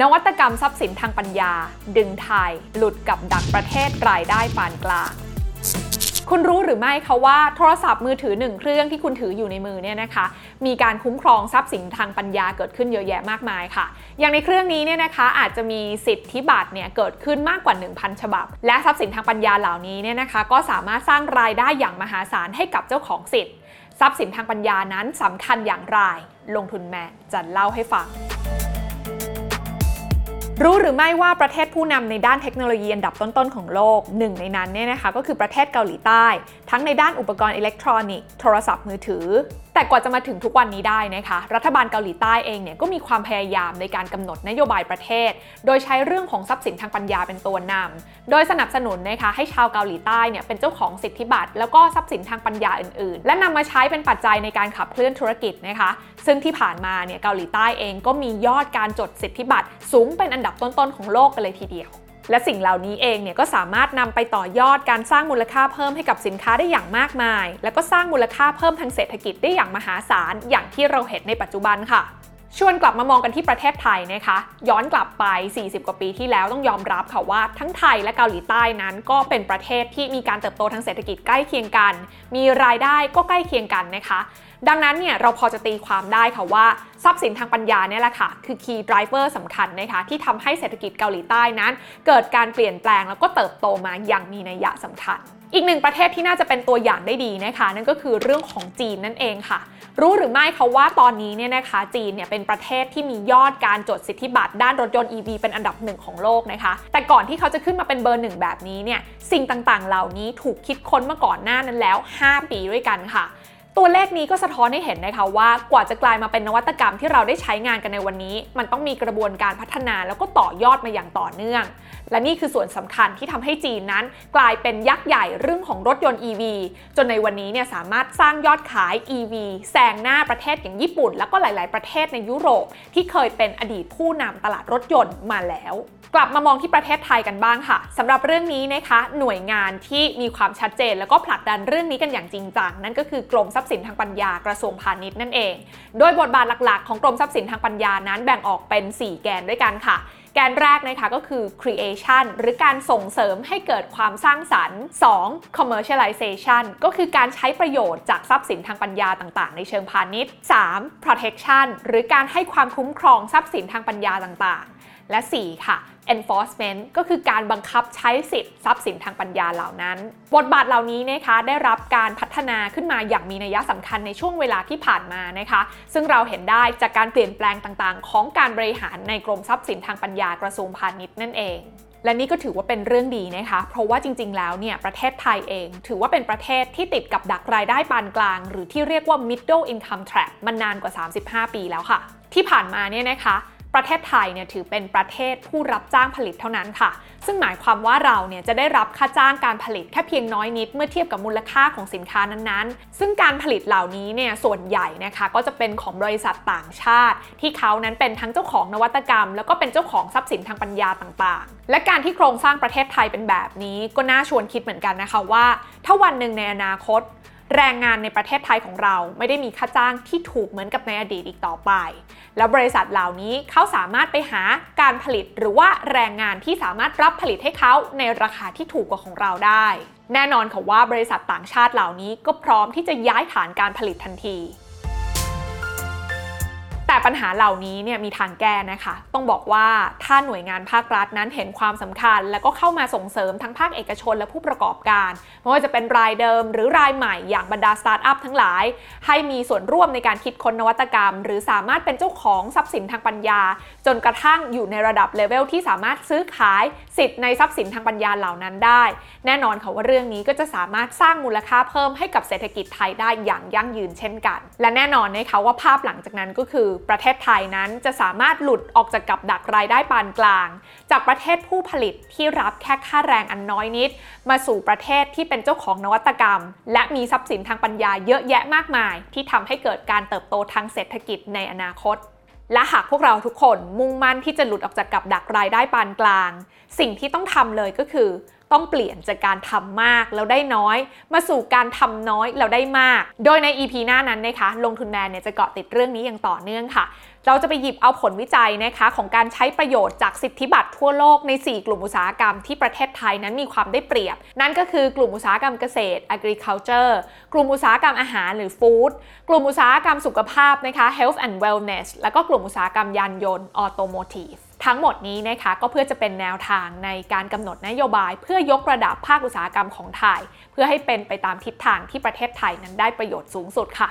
นวัตกรรมทรัพย์สินทางปัญญา ดึงไทย หลุดกับดักประเทศรายได้ปานกลาง คุณรู้หรือไม่คะว่าโทรศัพท์มือถือหนึ่งเครื่องที่คุณถืออยู่ในมือเนี่ยนะคะ มีการคุ้มครองทรัพย์สินทางปัญญาเกิดขึ้นเยอะแยะมากมายค่ะ อย่างในเครื่องนี้เนี่ยนะคะอาจจะมีสิทธิบัตรเนี่ยเกิดขึ้นมากกว่า 1,000 ฉบับ และทรัพย์สินทางปัญญาเหล่านี้เนี่ยนะคะ ก็สามารถสร้างรายได้อย่างมหาศาลให้กับเจ้าของสิทธิ์ ทรัพย์สินทางปัญญานั้นสำคัญอย่างไร ลงทุนแมนจะเล่าให้ฟัง รู้หรือไม่ว่าประเทศผู้นำในด้านเทคโนโลยีอันดับต้นๆของโลกหนึ่งในนั้นเนี่ยนะคะก็คือประเทศเกาหลีใต้ ทั้งในด้านอุปกรณ์อิเล็กทรอนิกส์โทรศัพท์มือถือ แต่กว่าจะมาถึงทุกวันนี้ได้นะคะ รัฐบาลเกาหลีใต้เองเนี่ยก็มีความพยายามในการกำหนดนโยบายประเทศ โดยใช้เรื่องของทรัพย์สินทางปัญญาเป็นตัวนำโดยสนับสนุนนะคะให้ชาวเกาหลีใต้เนี่ยเป็นเจ้าของสิทธิบัตรแล้วก็ทรัพย์สินทางปัญญาอื่นๆ และนำมาใช้เป็นปัจจัยในการขับเคลื่อนธุรกิจนะคะ ซึ่งที่ผ่านมาเนี่ยเกาหลีใต้เองก็มียอดการจดสิทธิบัตรสูงเป็นอันดับต้นๆของโลกกันเลยทีเดียว และสิ่งเหล่านี้เองเนี่ยก็สามารถนำไปต่อยอดการสร้างมูลค่าเพิ่มให้กับสินค้าได้อย่างมากมาย แล้วก็สร้างมูลค่าเพิ่มทางเศรษฐกิจได้อย่างมหาศาลอย่างที่เราเห็นในปัจจุบันค่ะชวนกลับมามองกันที่ประเทศไทยนะคะ ย้อนกลับไป 40 กว่าปีที่แล้วต้องยอมรับค่ะว่า ทั้งไทยและเกาหลีใต้นั้นก็เป็นประเทศที่มีการเติบโตทางเศรษฐกิจใกล้เคียงกัน มีรายได้ก็ใกล้เคียงกันนะคะ ดังนั้นเนี่ยเราพอจะตีความได้ค่ะว่าทรัพย์สินทางปัญญาเนี่ยแหละค่ะ คือ key driver สำคัญนะคะที่ทำให้เศรษฐกิจเกาหลีใต้นั้น เกิดการเปลี่ยนแปลงแล้วก็เติบโตมาอย่างมีนัยยะสำคัญอีกหนึ่งประเทศที่น่าจะเป็นตัวอย่างได้ดีนะคะ นั่นก็คือเรื่องของจีนนั่นเองค่ะ รู้หรือไม่คะว่าตอนนี้เนี่ยนะคะจีนเนี่ยเป็นประเทศที่มียอดการจดสิทธิบัตรด้านรถยนต์ EV เป็นอันดับหนึ่งของโลกนะคะ แต่ก่อนที่เขาจะขึ้นมาเป็นเบอร์หนึ่งแบบนี้เนี่ยสิ่งต่างๆ เหล่านี้ถูกคิดค้นมาก่อนหน้านั้นแล้ว 5 ปีด้วยกันค่ะ ตัวเลขนี้ก็สะท้อนให้เห็นนะคะว่ากว่าจะกลายมาเป็นนวัตกรรมที่เราได้ใช้งานกันในวันนี้ มันต้องมีกระบวนการพัฒนาแล้วก็ต่อยอดมาอย่างต่อเนื่อง และนี่คือส่วนสำคัญที่ทำให้จีนนั้น กลายเป็นยักษ์ใหญ่เรื่องของรถยนต์ EV จนในวันนี้เนี่ยสามารถสร้างยอดขาย EV แซงหน้าประเทศอย่างญี่ปุ่น แล้วก็หลาย ๆ ประเทศในยุโรป ที่เคยเป็นอดีตผู้นำตลาดรถยนต์มาแล้วกลับมามองที่ประเทศไทยกันบ้างค่ะสำหรับเรื่องนี้นะคะหน่วยงานที่มีความชัดเจน แล้วก็ผลักดันเรื่องนี้กันอย่างจริงจังนั่นก็คือกรมทรัพย์สินทางปัญญากระทรวงพาณิชย์นั่นเอง โดยบทบาทหลักๆ ของกรมทรัพย์สินทางปัญญานั้นแบ่งออกเป็น 4 แกนด้วยกันค่ะ แกนแรกนะคะก็คือ creation หรือการส่งเสริมให้เกิดความสร้างสรรค์ 2. commercialization ก็คือการใช้ประโยชน์จากทรัพย์สินทางปัญญาต่างๆ ในเชิงพาณิชย์ 3. protection หรือการให้ความคุ้มครองทรัพย์สินทางปัญญาต่างๆ และ 4 ค่ะ enforcement ก็คือการบังคับใช้สิทธิ์ทรัพย์สินทางปัญญาเหล่านั้น บทบาทเหล่านี้นะคะได้รับการพัฒนาขึ้นมาอย่างมีนัยสำคัญในช่วงเวลาที่ผ่านมานะคะ ซึ่งเราเห็นได้จากการเปลี่ยนแปลงต่างๆ ของการบริหารในกรมทรัพย์สินทางปัญญากระทรวงพาณิชย์นั่นเองและนี่ก็ถือว่าเป็นเรื่องดีนะคะ เพราะว่าจริงๆ แล้วเนี่ยประเทศไทยเอง ถือว่าเป็นประเทศที่ติดกับดักรายได้ปานกลาง หรือที่เรียกว่า middle income trap มานานกว่า 35 ปีแล้วค่ะ ที่ผ่านมาเนี่ยนะคะ ประเทศไทยเนี่ยถือเป็นประเทศผู้รับจ้างผลิตเท่านั้นค่ะ ซึ่งหมายความว่าเราเนี่ยจะได้รับค่าจ้างการผลิตแค่เพียงน้อยนิด เมื่อเทียบกับมูลค่าของสินค้านั้นๆ ซึ่งการผลิตเหล่านี้เนี่ยส่วนใหญ่นะคะก็จะเป็นของบริษัทต่างชาติ ที่เขานั้นเป็นทั้งเจ้าของนวัตกรรม แล้วก็เป็นเจ้าของทรัพย์สินทางปัญญาต่างๆ และการที่โครงสร้างประเทศไทยเป็นแบบนี้ ก็น่าชวนคิดเหมือนกันนะคะว่า ถ้าวันหนึ่งในอนาคต แรงงานในประเทศไทยของเราไม่ได้มีค่าจ้างที่ถูกเหมือนกับในอดีตอีกต่อไป แล้วบริษัทเหล่านี้เขาสามารถไปหาการผลิตหรือว่าแรงงานที่สามารถรับผลิตให้เขาในราคาที่ถูกกว่าของเราได้ แน่นอนค่ะว่าบริษัทต่างชาติเหล่านี้ก็พร้อมที่จะย้ายฐานการผลิตทันที แต่ปัญหาเหล่านี้เนี่ยมีทางแก้นะคะ ต้องบอกว่าถ้าหน่วยงานภาครัฐนั้นเห็นความสำคัญ แล้วก็เข้ามาส่งเสริมทั้งภาคเอกชนและผู้ประกอบการไม่ว่าจะเป็นรายเดิมหรือรายใหม่อย่างบรรดาสตาร์ทอัพทั้งหลาย ให้มีส่วนร่วมในการคิดค้นนวัตกรรม หรือสามารถเป็นเจ้าของทรัพย์สินทางปัญญา จนกระทั่งอยู่ในระดับเลเวลที่สามารถซื้อขายสิทธิ์ในทรัพย์สินทางปัญญาเหล่านั้นได้ แน่นอนค่ะว่าเรื่องนี้ก็จะสามารถสร้างมูลค่าเพิ่มให้กับเศรษฐกิจไทยได้อย่างยั่งยืนเช่นกัน และแน่นอนนะคะว่าภาพหลังจากนั้นก็คือประเทศไทยนั้นจะสามารถหลุดออกจากกับดักรายได้ปานกลาง จากประเทศผู้ผลิตที่รับแค่ค่าแรงอันน้อยนิด มาสู่ประเทศที่เป็นเจ้าของนวัตกรรม และมีทรัพย์สินทางปัญญาเยอะแยะมากมาย ที่ทำให้เกิดการเติบโตทางเศรษฐกิจในอนาคตและหากพวกเราทุกคนมุ่งมั่นที่จะหลุดออกจากกับดักรายได้ปานกลาง สิ่งที่ต้องทำเลยก็คือต้องเปลี่ยนจากการทำมากแล้วได้น้อย มาสู่การทำน้อยแล้วได้มาก โดยใน EP หน้านั้นนะคะลงทุนแมนเนี่ยจะเกาะติดเรื่องนี้อย่างต่อเนื่องค่ะ เราจะไปหยิบเอาผลวิจัยนะคะของการใช้ประโยชน์จากสิทธิบัตรทั่วโลกใน 4 กลุ่มอุตสาหกรรมที่ประเทศไทยนั้นมีความได้เปรียบ นั่นก็คือกลุ่มอุตสาหกรรมเกษตร agriculture กลุ่มอุตสาหกรรมอาหารหรือ food กลุ่มอุตสาหกรรมสุขภาพนะคะ health and wellness แล้วก็กลุ่มอุตสาหกรรมยานยนต์ automotive ทั้งหมดนี้นะคะก็เพื่อจะเป็นแนวทางในการกำหนดนโยบาย เพื่อยกระดับภาคอุตสาหกรรมของไทย เพื่อให้เป็นไปตามทิศทางที่ประเทศไทยนั้นได้ประโยชน์สูงสุดค่ะ